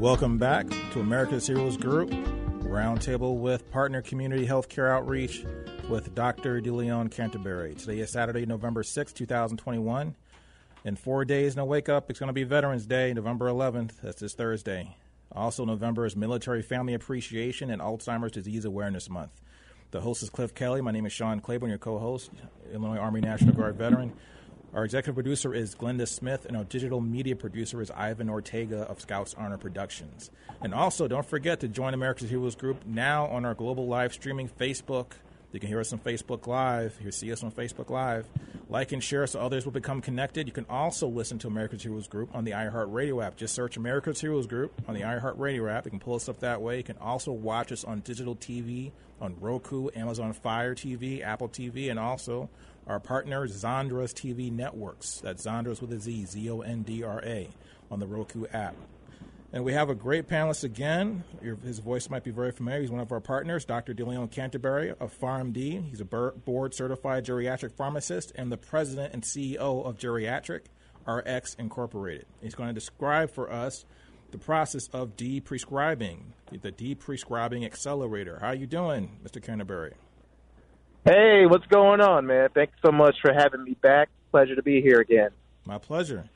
Welcome back to America's Heroes Group Roundtable with Partner Community Healthcare Outreach with Dr. DeLon Canterbury. Today is Saturday, November 6, 2021. In four days, no wake up, it's going to be Veterans Day, November 11th. That's this Thursday. Also, November is Military Family Appreciation and Alzheimer's Disease Awareness Month. The host is Cliff Kelly. My name is Sean Claiborne, your co host, Illinois Army National Guard veteran. Our executive producer is Glenda Smith, and our digital media producer is Ivan Ortega of Scouts Honor Productions. And also, don't forget to join America's Heroes Group now on our global live streaming Facebook. You can hear us on Facebook Live. You see us on Facebook Live. Like and share so others will become connected. You can also listen to America's Heroes Group on the iHeartRadio app. Just search America's Heroes Group on the iHeartRadio app. You can pull us up that way. You can also watch us on digital TV on Roku, Amazon Fire TV, Apple TV, and also our partner, Zondra's TV Networks. That's Zondra's with a Z, Z O N D R A, on the Roku app. And we have a great panelist again. His voice might be very familiar. He's one of our partners, Dr. DeLon Canterbury of PharmD. He's a board certified geriatric pharmacist and the president and CEO of Geriatric RX Incorporated. He's going to describe for us the process of de-prescribing, the de-prescribing accelerator. How are you doing, Mr. Canterbury? Hey, what's going on, man? Thanks so much for having me back. Pleasure to be here again. My pleasure.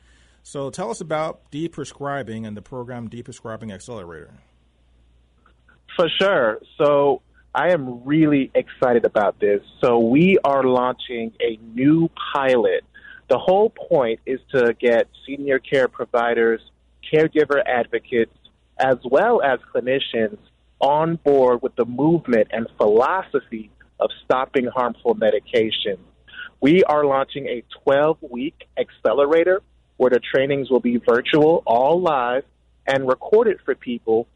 So tell us about de-prescribing and the program De-Prescribing Accelerator. For sure. So I am really excited about this. So we are launching a new pilot. The whole point is to get senior care providers, caregiver advocates, as well as clinicians on board with the movement and philosophy of stopping harmful medication. We are launching a 12 week accelerator where the trainings will be virtual, all live, and recorded for people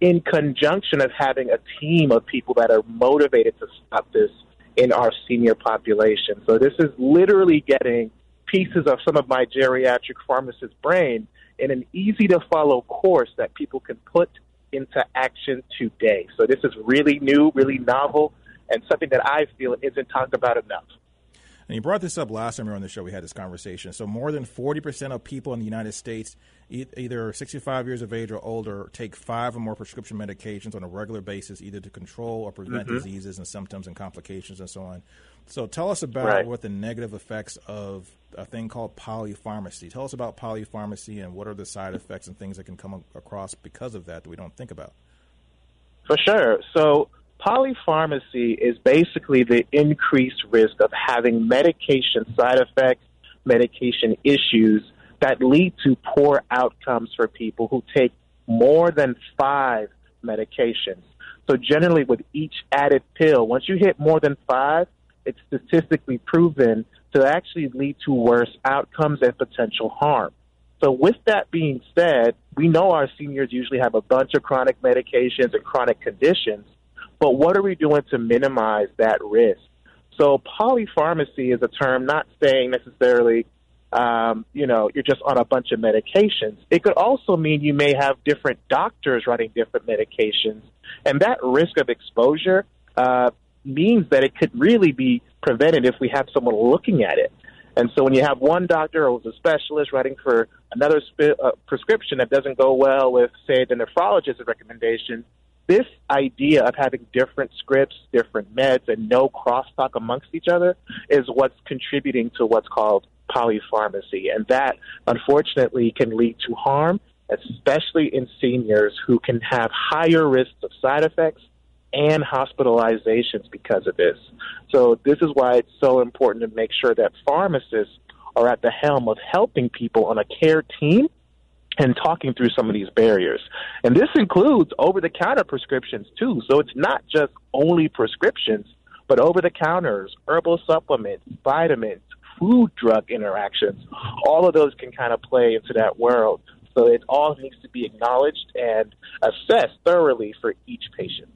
in conjunction of having a team of people that are motivated to stop this in our senior population. So this is literally getting pieces of some of my geriatric pharmacist brain in an easy to follow course that people can put into action today. So this is really new, really novel, and something that I feel isn't talked about enough. And you brought this up last time you were on the show. We had this conversation. So more than forty percent of people in the United States, either sixty-five years of age or older, take five or more prescription medications on a regular basis, either to control or prevent mm-hmm. diseases and symptoms and complications and so on. So tell us about right. what the negative effects of a thing called polypharmacy. Tell us about polypharmacy and what are the side effects and things that can come across because of that that we don't think about. For sure. So Polypharmacy is basically the increased risk of having medication side effects, medication issues that lead to poor outcomes for people who take more than five medications. So, generally, with each added pill, once you hit more than five, it's statistically proven to actually lead to worse outcomes and potential harm. So, with that being said, we know our seniors usually have a bunch of chronic medications and chronic conditions. But what are we doing to minimize that risk? So polypharmacy is a term not saying necessarily, um, you know, you're just on a bunch of medications. It could also mean you may have different doctors writing different medications, and that risk of exposure uh, means that it could really be prevented if we have someone looking at it. And so when you have one doctor who's a specialist writing for another sp- uh, prescription that doesn't go well with, say, the nephrologist's recommendation, this idea of having different scripts, different meds, and no crosstalk amongst each other is what's contributing to what's called polypharmacy. And that, unfortunately, can lead to harm, especially in seniors who can have higher risks of side effects and hospitalizations because of this. So, this is why it's so important to make sure that pharmacists are at the helm of helping people on a care team and talking through some of these barriers. And this includes over the counter prescriptions too. So it's not just only prescriptions, but over the counters, herbal supplements, vitamins, food drug interactions. All of those can kind of play into that world. So it all needs to be acknowledged and assessed thoroughly for each patient.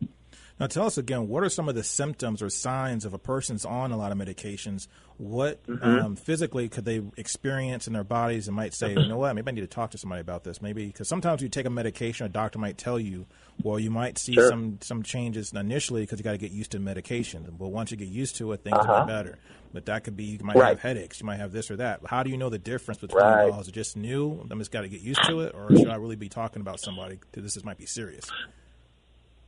Now, tell us again, what are some of the symptoms or signs of a person's on a lot of medications? What mm-hmm. um, physically could they experience in their bodies and might say, you know what, maybe I need to talk to somebody about this? Maybe because sometimes you take a medication, a doctor might tell you, well, you might see sure. some some changes initially because you got to get used to medication. But once you get used to it, things uh-huh. are better. But that could be you might right. have headaches, you might have this or that. How do you know the difference between right. all? Is it just new? I'm just got to get used to it, or should I really be talking about somebody? This is, might be serious.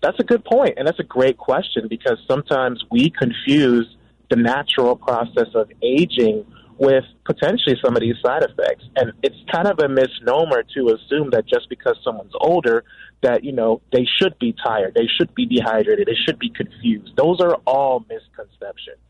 That's a good point, and that's a great question because sometimes we confuse the natural process of aging with potentially some of these side effects. And it's kind of a misnomer to assume that just because someone's older, that, you know, they should be tired, they should be dehydrated, they should be confused. Those are all misconceptions.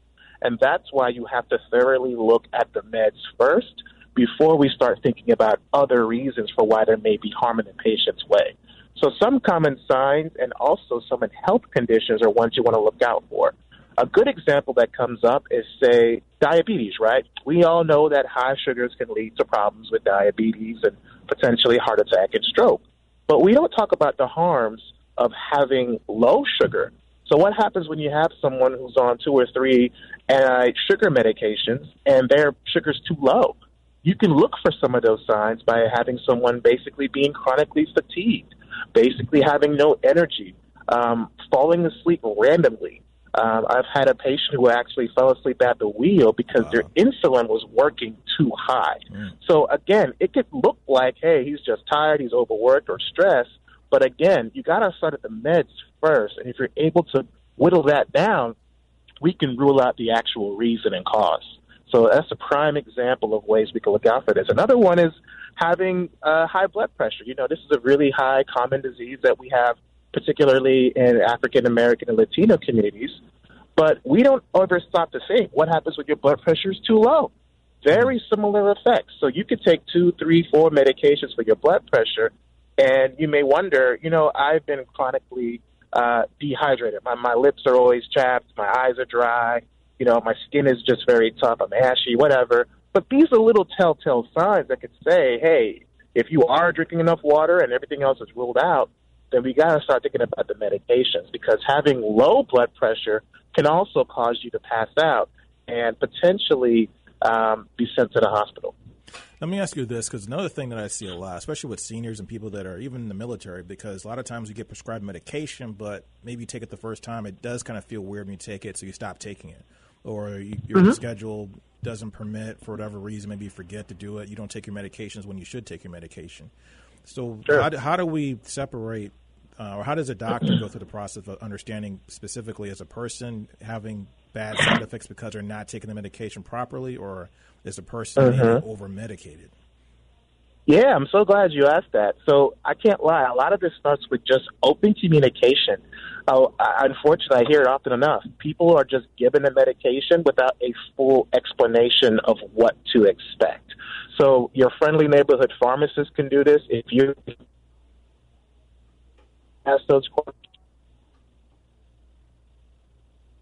And that's why you have to thoroughly look at the meds first before we start thinking about other reasons for why there may be harm in the patient's way. So some common signs and also some health conditions are ones you want to look out for. A good example that comes up is, say, diabetes, right? We all know that high sugars can lead to problems with diabetes and potentially heart attack and stroke. But we don't talk about the harms of having low sugar. So, what happens when you have someone who's on two or three anti sugar medications and their sugar's too low? You can look for some of those signs by having someone basically being chronically fatigued basically having no energy, um, falling asleep randomly. Um, I've had a patient who actually fell asleep at the wheel because wow. their insulin was working too high. Mm. So again, it could look like, hey, he's just tired, he's overworked or stressed. But again, you got to start at the meds first, and if you're able to whittle that down, we can rule out the actual reason and cause. So that's a prime example of ways we can look out for this. Another one is having uh, high blood pressure. You know, this is a really high common disease that we have, particularly in African American and Latino communities. But we don't ever stop to think what happens when your blood pressure is too low. Very similar effects. So you could take two, three, four medications for your blood pressure, and you may wonder, you know, I've been chronically uh, dehydrated. My my lips are always chapped, my eyes are dry, you know, my skin is just very tough, I'm ashy, whatever. But these are little telltale signs that could say, hey, if you are drinking enough water and everything else is ruled out, then we got to start thinking about the medications because having low blood pressure can also cause you to pass out and potentially um, be sent to the hospital. Let me ask you this, because another thing that I see a lot, especially with seniors and people that are even in the military, because a lot of times you get prescribed medication, but maybe you take it the first time, it does kind of feel weird when you take it, so you stop taking it, or you, your mm-hmm. schedule doesn't permit for whatever reason, maybe you forget to do it. You don't take your medications when you should take your medication. So sure. how, do, how do we separate, uh, or how does a doctor go through the process of understanding specifically as a person having bad side effects because they're not taking the medication properly, or is a person mm-hmm. over medicated? Yeah, I'm so glad you asked that. So I can't lie. A lot of this starts with just open communication. Oh, unfortunately, I hear it often enough. People are just given a medication without a full explanation of what to expect. So your friendly neighborhood pharmacist can do this. If you ask those questions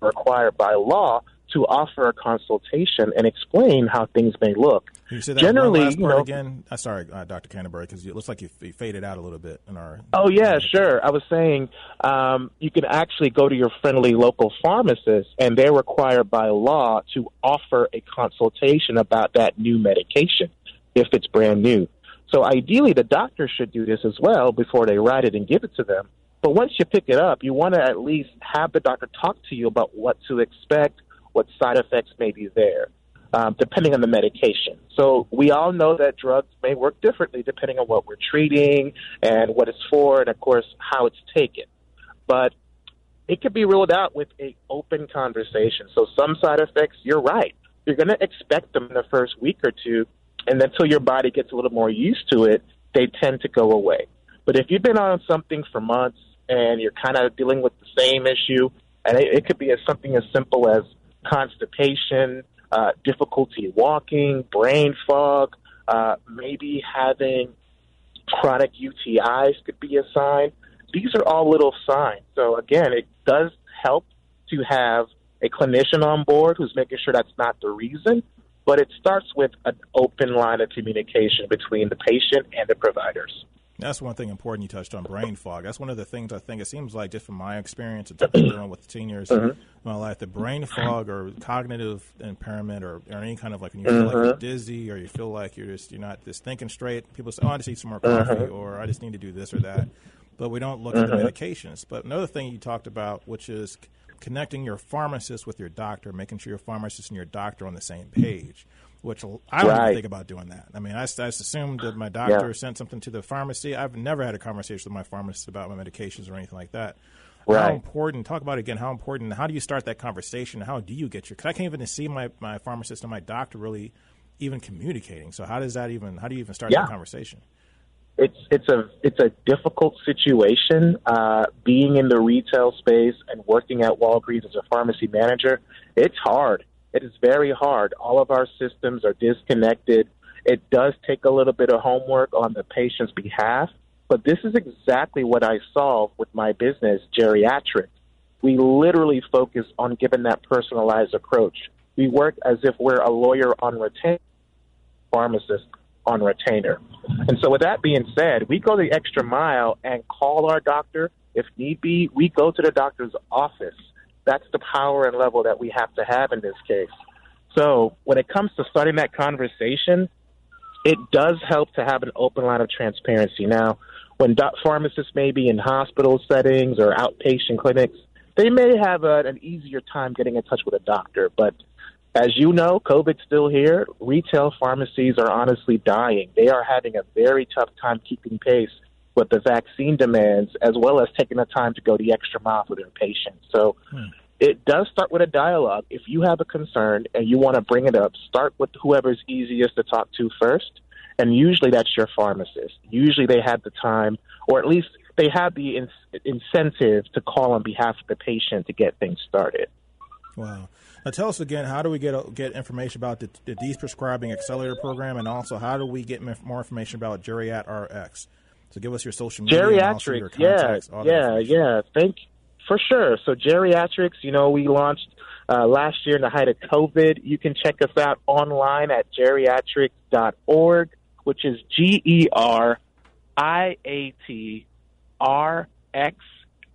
required by law, to offer a consultation and explain how things may look. You that Generally, you know, again? Uh, sorry, uh, Dr. Canterbury, because it looks like you, you, faded out a little bit in our. Oh yeah, sure. I was saying um, you can actually go to your friendly local pharmacist, and they're required by law to offer a consultation about that new medication if it's brand new. So ideally, the doctor should do this as well before they write it and give it to them. But once you pick it up, you want to at least have the doctor talk to you about what to expect, what side effects may be there, um, depending on the medication. So we all know that drugs may work differently depending on what we're treating and what it's for, and of course how it's taken. But it could be ruled out with a open conversation. So some side effects, you're right. You're going to expect them in the first week or two, and until your body gets a little more used to it, they tend to go away. But if you've been on something for months and you're kind of dealing with the same issue, and it, it could be as something as simple as constipation, uh, difficulty walking, brain fog, uh, maybe having chronic UTIs could be a sign. These are all little signs. So again, it does help to have a clinician on board who's making sure that's not the reason. but it starts with an open line of communication between the patient and the providers. That's one thing important you touched on brain fog. That's one of the things I think it seems like, just from my experience and dealing with seniors mm-hmm. in my life, the brain fog or cognitive impairment or, or any kind of like when you feel mm-hmm. like you're dizzy or you feel like you're just you're not just thinking straight. People say, "Oh, I just need some more coffee," mm-hmm. or "I just need to do this or that," but we don't look at the mm-hmm. medications. But another thing you talked about, which is connecting your pharmacist with your doctor, making sure your pharmacist and your doctor are on the same page which I don't right. even think about doing that. I mean, I, I assumed that my doctor yeah. sent something to the pharmacy. I've never had a conversation with my pharmacist about my medications or anything like that. Right. How important, talk about it again, how important, how do you start that conversation? How do you get your, because I can't even see my, my pharmacist and my doctor really even communicating. So how does that even, how do you even start yeah. that conversation? It's it's a it's a difficult situation. Uh, being in the retail space and working at Walgreens as a pharmacy manager, it's hard it is very hard. All of our systems are disconnected. It does take a little bit of homework on the patient's behalf, but this is exactly what I solve with my business, GeriatRX. We literally focus on giving that personalized approach. We work as if we're a lawyer on retainer, pharmacist on retainer. And so, with that being said, we go the extra mile and call our doctor. If need be, we go to the doctor's office that's the power and level that we have to have in this case. So when it comes to starting that conversation, it does help to have an open line of transparency. Now, when pharmacists may be in hospital settings or outpatient clinics, they may have a, an easier time getting in touch with a doctor. But as you know, COVID's still here. Retail pharmacies are honestly dying. They are having a very tough time keeping pace with the vaccine demands, as well as taking the time to go the extra mile for their patients. So hmm. it does start with a dialogue. If you have a concern and you want to bring it up, start with whoever's easiest to talk to first. And usually that's your pharmacist. Usually they have the time, or at least they have the in- incentive to call on behalf of the patient to get things started. Wow. Now, tell us again, how do we get get information about the, the Prescribing Accelerator Program, and also how do we get more information about GeriatRX? So give us your social media, GeriatRX. Your contacts, yeah, yeah, yeah. Thank for sure. So GeriatRX, you know, we launched uh, last year in the height of COVID. You can check us out online at geriatrx.org, which is G E R I A T R X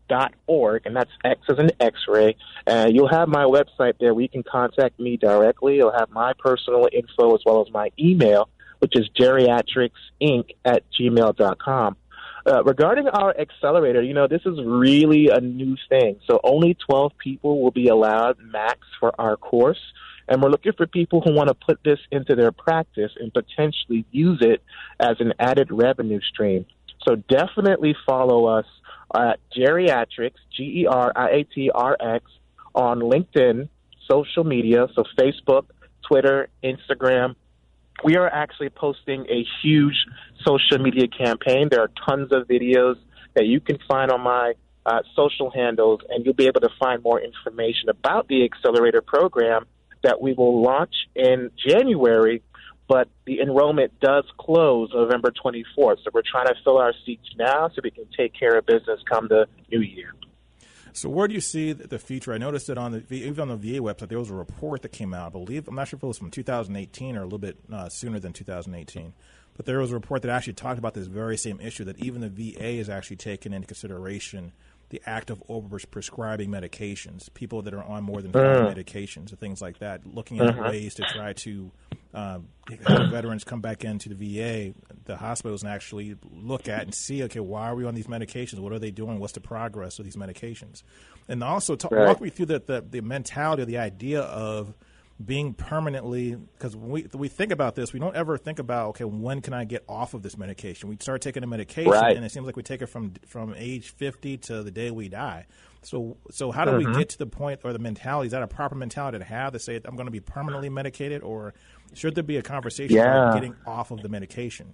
dot org, and that's X as an X-ray. Uh, you'll have my website there where you can contact me directly. You'll have my personal info as well as my email which is geriatrxinc at gmail.com. Uh, regarding our accelerator, you know, this is really a new thing. So only 12 people will be allowed max for our course. And we're looking for people who want to put this into their practice and potentially use it as an added revenue stream. So definitely follow us at GeriatRX, G E R I A T R X, on LinkedIn, social media, so Facebook, Twitter, Instagram, we are actually posting a huge social media campaign. There are tons of videos that you can find on my uh, social handles, and you'll be able to find more information about the accelerator program that we will launch in January. But the enrollment does close November 24th. So we're trying to fill our seats now so we can take care of business come the new year. So where do you see the feature? I noticed that on the even on the VA website there was a report that came out. I believe I'm not sure if it was from 2018 or a little bit uh, sooner than 2018, but there was a report that actually talked about this very same issue that even the VA is actually taking into consideration the act of over prescribing medications, people that are on more than five uh. medications and things like that, looking at uh-huh. ways to try to um, have veterans come back into the VA, the hospitals, and actually look at and see, okay, why are we on these medications? What are they doing? What's the progress of these medications? And also talk, right. walk me through the, the, the mentality or the idea of – being permanently because when we we think about this, we don't ever think about okay, when can I get off of this medication? We start taking a medication, right. and it seems like we take it from from age fifty to the day we die. So so how do mm-hmm. we get to the point or the mentality? Is that a proper mentality to have to say I'm going to be permanently medicated, or should there be a conversation yeah. about getting off of the medication?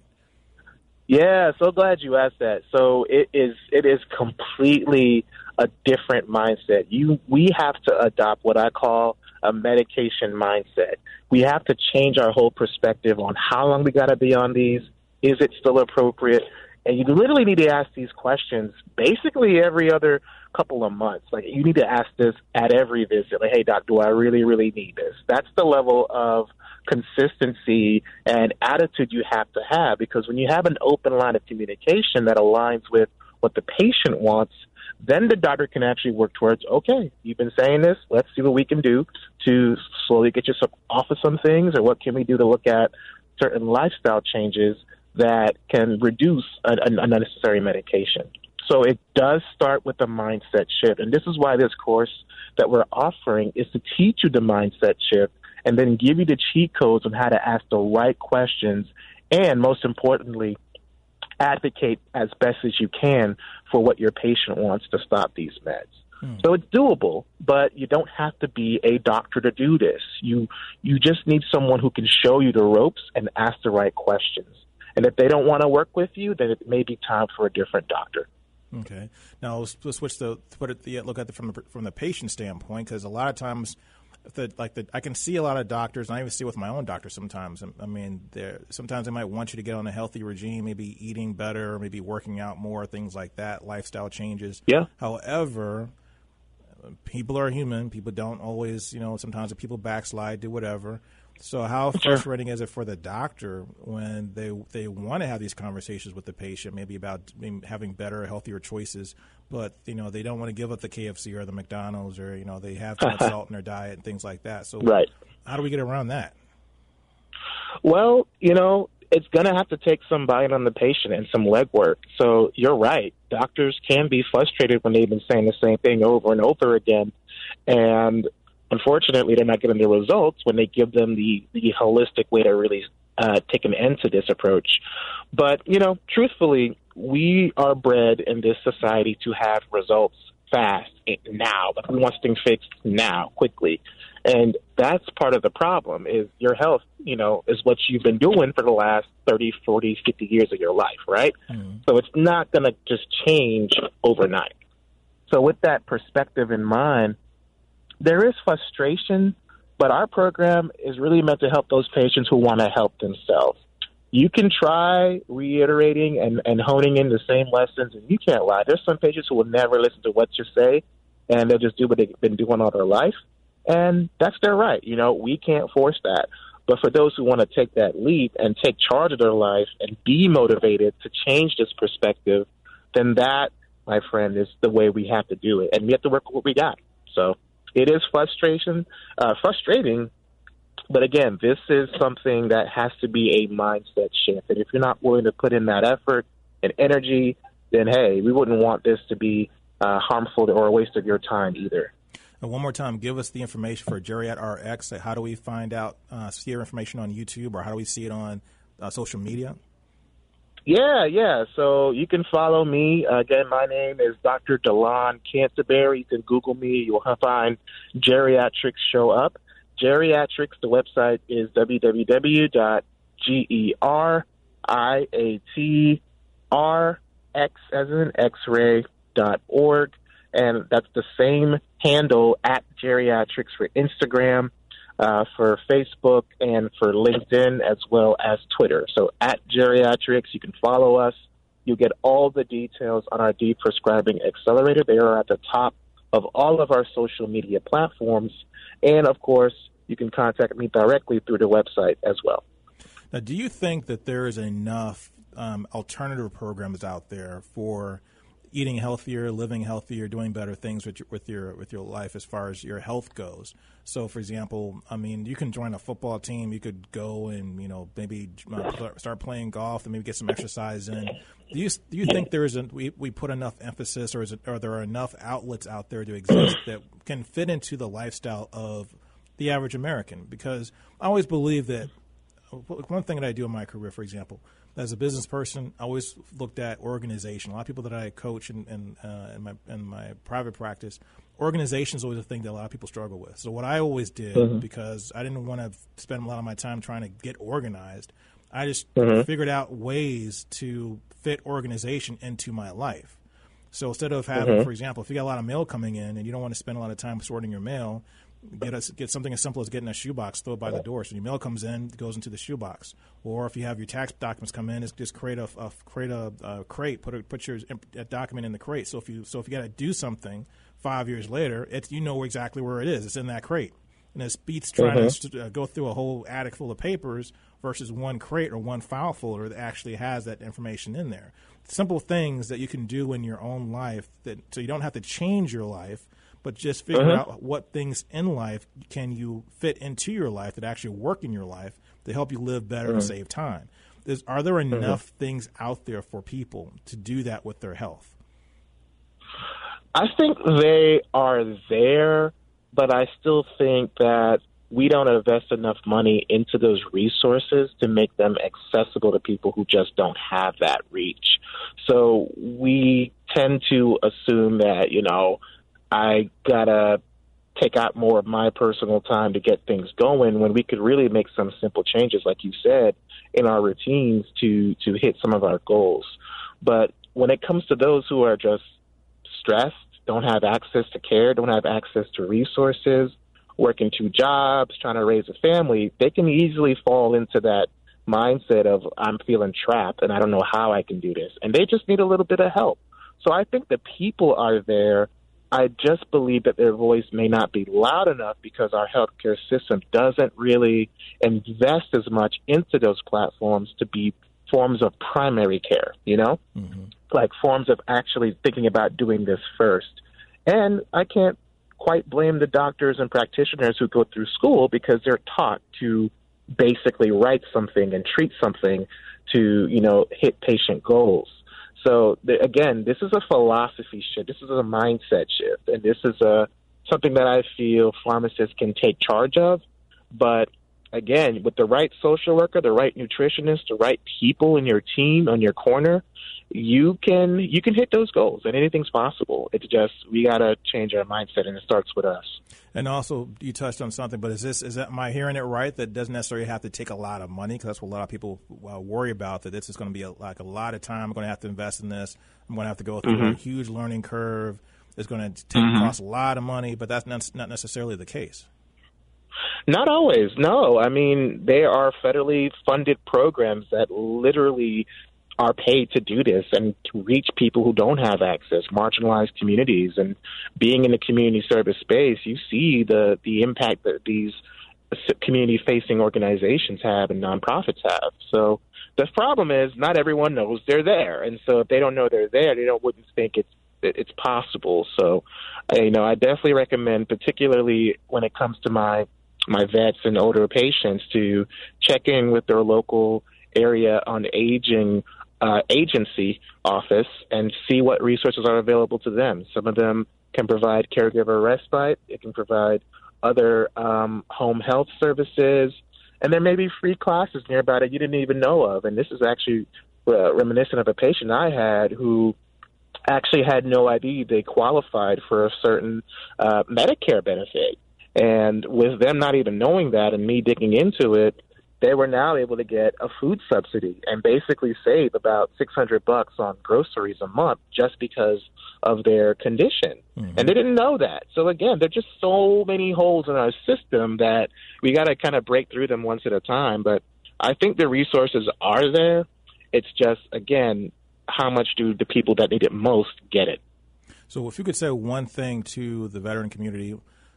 Yeah, so glad you asked that. So it is it is completely a different mindset. You we have to adopt what I call a medication mindset. We have to change our whole perspective on how long we got to be on these. Is it still appropriate? And you literally need to ask these questions basically every other couple of months. Like you need to ask this at every visit. Like, hey, doc, do I really, really need this? That's the level of consistency and attitude you have to have because when you have an open line of communication that aligns with what the patient wants, then the doctor can actually work towards okay you've been saying this let's see what we can do to slowly get you off of some things or what can we do to look at certain lifestyle changes that can reduce an unnecessary medication. So it does start with a mindset shift. And this is why this course that we're offering is to teach you the mindset shift and then give you the cheat codes on how to ask the right questions and most importantly advocate as best as you can for what your patient wants to stop these meds. Hmm. So it's doable, but you don't have to be a doctor to do this. You you just need someone who can show you the ropes and ask the right questions. And if they don't want to work with you, then it may be time for a different doctor. Okay. Now let's, let's switch to put it the look at it from the, from the patient standpoint because a lot of times the like the I can see a lot of doctors, and I even see with my own doctor sometimes. I mean, sometimes they might want you to get on a healthy regime, maybe eating better, maybe working out more, things like that, lifestyle changes. Yeah. However, people are human. People don't always, you know, sometimes people backslide, do whatever. So how frustrating is it for the doctor when they they want to have these conversations with the patient, maybe about having better, healthier choices, but you know they don't want to give up the KFC or the McDonald's or you know they have too much uh-huh. salt in their diet and things like that. So right. how do we get around that? Well, you know, it's going to have to take some buy-in on the patient and some legwork. So you're right. Doctors can be frustrated when they've been saying the same thing over and over again, and unfortunately, they're not getting the results when they give them the, the holistic way to really uh, take an end to this approach. But, you know, truthfully, we are bred in this society to have results fast now. Like we want things fixed now, quickly. And that's part of the problem is your health, you know, is what you've been doing for the last 30, 40, 50 years of your life, right? Mm-hmm. So it's not going to just change overnight. So with that perspective in mind, there is frustration, but our program is really meant to help those patients who want to help themselves. You can try reiterating and, and honing in the same lessons, and you can't lie. There's some patients who will never listen to what you say, and they'll just do what they've been doing all their life, and that's their right. You know, we can't force that. But for those who want to take that leap and take charge of their life and be motivated to change this perspective, then that, my friend, is the way we have to do it. And we have to work with what we got. So it is frustration, uh, frustrating. But again, this is something that has to be a mindset shift. And if you're not willing to put in that effort and energy, then hey, we wouldn't want this to be uh, harmful or a waste of your time either. And one more time, give us the information for GeriatRX. How do we find out, uh, see your information on YouTube or how do we see it on uh, social media? Yeah, yeah. So you can follow me. Again, my name is Dr. Delon Canterbury. You can Google me. You'll find GeriatRX show up. GeriatRX, the website is www.geriatrx as in x-ray dot org. And that's the same handle at GeriatRX for Instagram uh, for Facebook and for LinkedIn as well as Twitter. So at GeriatRX, you can follow us. You get all the details on our Deprescribing Accelerator. They are at the top of all of our social media platforms. And of course, you can contact me directly through the website as well. Now, do you think that there is enough um, alternative programs out there for eating healthier, living healthier, doing better things with your, with your with your life as far as your health goes. So, for example, I mean, you can join a football team. You could go and you know maybe uh, start playing golf and maybe get some exercise in. Do you do you think there is a we, we put enough emphasis, or is it, are there are enough outlets out there to exist that can fit into the lifestyle of the average American? Because I always believe that one thing that I do in my career, for example, as a business person, I always looked at organization. A lot of people that I coach in, in, uh, in my in my private practice, organization is always a thing that a lot of people struggle with. So what I always did, mm-hmm. because I didn't want to spend a lot of my time trying to get organized, I just mm-hmm. figured out ways to fit organization into my life. So instead of having, mm-hmm. for example, if you got a lot of mail coming in and you don't want to spend a lot of time sorting your mail, get us get something as simple as getting a shoebox, throw it by the door. So your mail comes in, it goes into the shoebox. Or if you have your tax documents come in, it's just create a, a create a, a, crate, put a, put your document in the crate. So if you so if you got to do something five years later, it's you know exactly where it is. It's in that crate. And it beats trying mm-hmm. to uh, go through a whole attic full of papers versus one crate or one file folder that actually has that information in there. Simple things that you can do in your own life that so you don't have to change your life but just figure uh-huh. out what things in life can you fit into your life that actually work in your life to help you live better uh-huh. and save time. Is, are there uh-huh. enough uh-huh. things out there for people to do that with their health? I think they are there, but I still think that we don't invest enough money into those resources to make them accessible to people who just don't have that reach. So we tend to assume that, you know, I gotta take out more of my personal time to get things going when we could really make some simple changes, like you said, in our routines to to hit some of our goals. But when it comes to those who are just stressed, don't have access to care, don't have access to resources, working two jobs, trying to raise a family, they can easily fall into that mindset of I'm feeling trapped and I don't know how I can do this. And they just need a little bit of help. So I think the people are there I just believe that their voice may not be loud enough because our healthcare system doesn't really invest as much into those platforms to be forms of primary care, you know? Mm-hmm. Like forms of actually thinking about doing this first. And I can't quite blame the doctors and practitioners who go through school because they're taught to basically write something and treat something to, you know, hit patient goals. So again, this is a philosophy shift. This is a mindset shift, and this is a something that I feel pharmacists can take charge of. But again, with the right social worker, the right nutritionist, the right people in your team on your corner, you can you can hit those goals and anything's possible. It's just we gotta change our mindset and it starts with us. And also, you touched on something, but is this is that am I hearing it right? That doesn't necessarily have to take a lot of money because that's what a lot of people uh, worry about. That this is going to be a, like a lot of time. I'm going to have to invest in this. I'm going to have to go through mm-hmm. a huge learning curve. It's going to take, mm-hmm. cost a lot of money, but that's not, not necessarily the case. Not always. No, I mean they are federally funded programs that literally are paid to do this and to reach people who don't have access, marginalized communities, and being in the community service space, you see the the impact that these community facing organizations have and nonprofits have. So the problem is not everyone knows they're there, and so if they don't know they're there, they don't wouldn't think it's it's possible. So, uh, you know, I definitely recommend, particularly when it comes to my my vets and older patients, to check in with their local area on aging uh, agency office and see what resources are available to them. Some of them can provide caregiver respite, it can provide other um, home health services, and there may be free classes nearby that you didn't even know of. And this is actually uh, reminiscent of a patient I had who actually had no idea they qualified for a certain uh, Medicare benefit. And with them not even knowing that and me digging into it, they were now able to get a food subsidy and basically save about 600 bucks on groceries a month just because of their condition. Mm-hmm. And they didn't know that. So again, there're just so many holes in our system that we got to kind of break through them once at a time, but I think the resources are there. It's just again, how much do the people that need it most get it? So if you could say one thing to the veteran community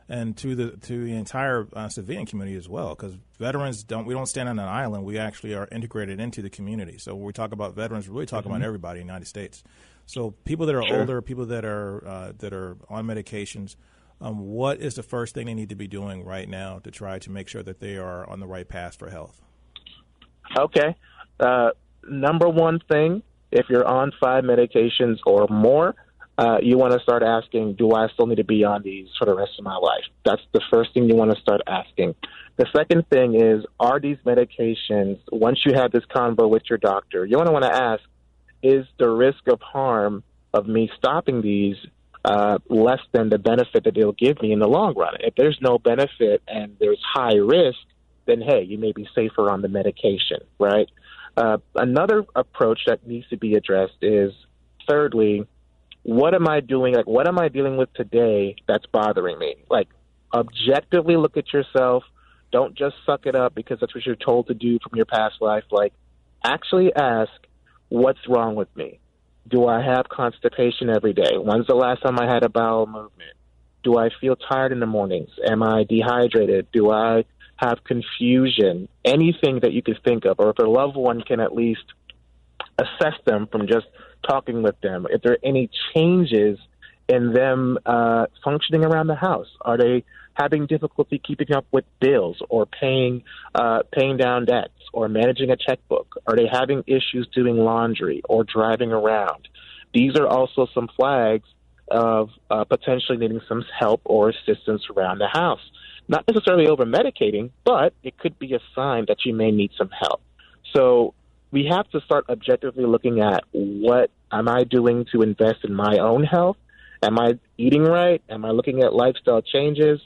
and to the to the entire uh, civilian community as well, because veterans don't we don't stand on an island. We actually are integrated into the community. So when we talk about veterans, we're really talking mm-hmm. about everybody in the United States. So people that are sure. older, people that are uh, that are on medications. Um, what is the first thing they need to be doing right now to try to make sure that they are on the right path for health? Okay. Uh, number one thing, if you're on five medications or more, uh, you want to start asking, do I still need to be on these for the rest of my life? That's the first thing you want to start asking. The second thing is, are these medications, once you have this convo with your doctor, you want to want to ask, is the risk of harm of me stopping these uh, less than the benefit that they'll give me in the long run? If there's no benefit and there's high risk, then hey, you may be safer on the medication, right? Uh, another approach that needs to be addressed is, thirdly, what am I doing? Like, what am I dealing with today that's bothering me? Like, objectively look at yourself. Don't just suck it up because that's what you're told to do from your past life. Like, actually ask, what's wrong with me? Do I have constipation every day? When's the last time I had a bowel movement? Do I feel tired in the mornings? Am I dehydrated? Do I have confusion? Anything that you could think of, or if a loved one can at least assess them from just talking with them. If there are any changes in them uh, functioning around the house, are they having difficulty keeping up with bills or paying uh, paying down debts or managing a checkbook? Are they having issues doing laundry or driving around? These are also some flags of uh, potentially needing some help or assistance around the house. Not necessarily over medicating, but it could be a sign that you may need some help. So we have to start objectively looking at what am I doing to invest in my own health? Am I eating right? Am I looking at lifestyle changes?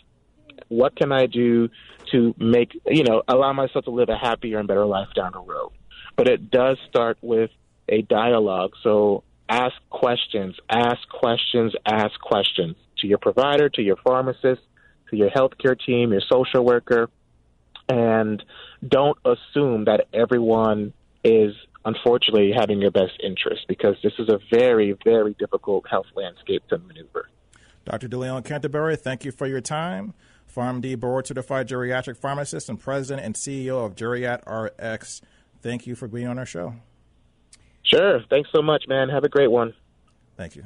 What can I do to make, you know, allow myself to live a happier and better life down the road? But it does start with a dialogue. So ask questions, ask questions, ask questions to your provider, to your pharmacist, to your healthcare team, your social worker, and don't assume that everyone is unfortunately having your best interest because this is a very, very difficult health landscape to maneuver. Dr. DeLon Canterbury, thank you for your time. PharmD board certified geriatric pharmacist and president and CEO of GeriatRX. Thank you for being on our show. Sure. Thanks so much, man. Have a great one. Thank you.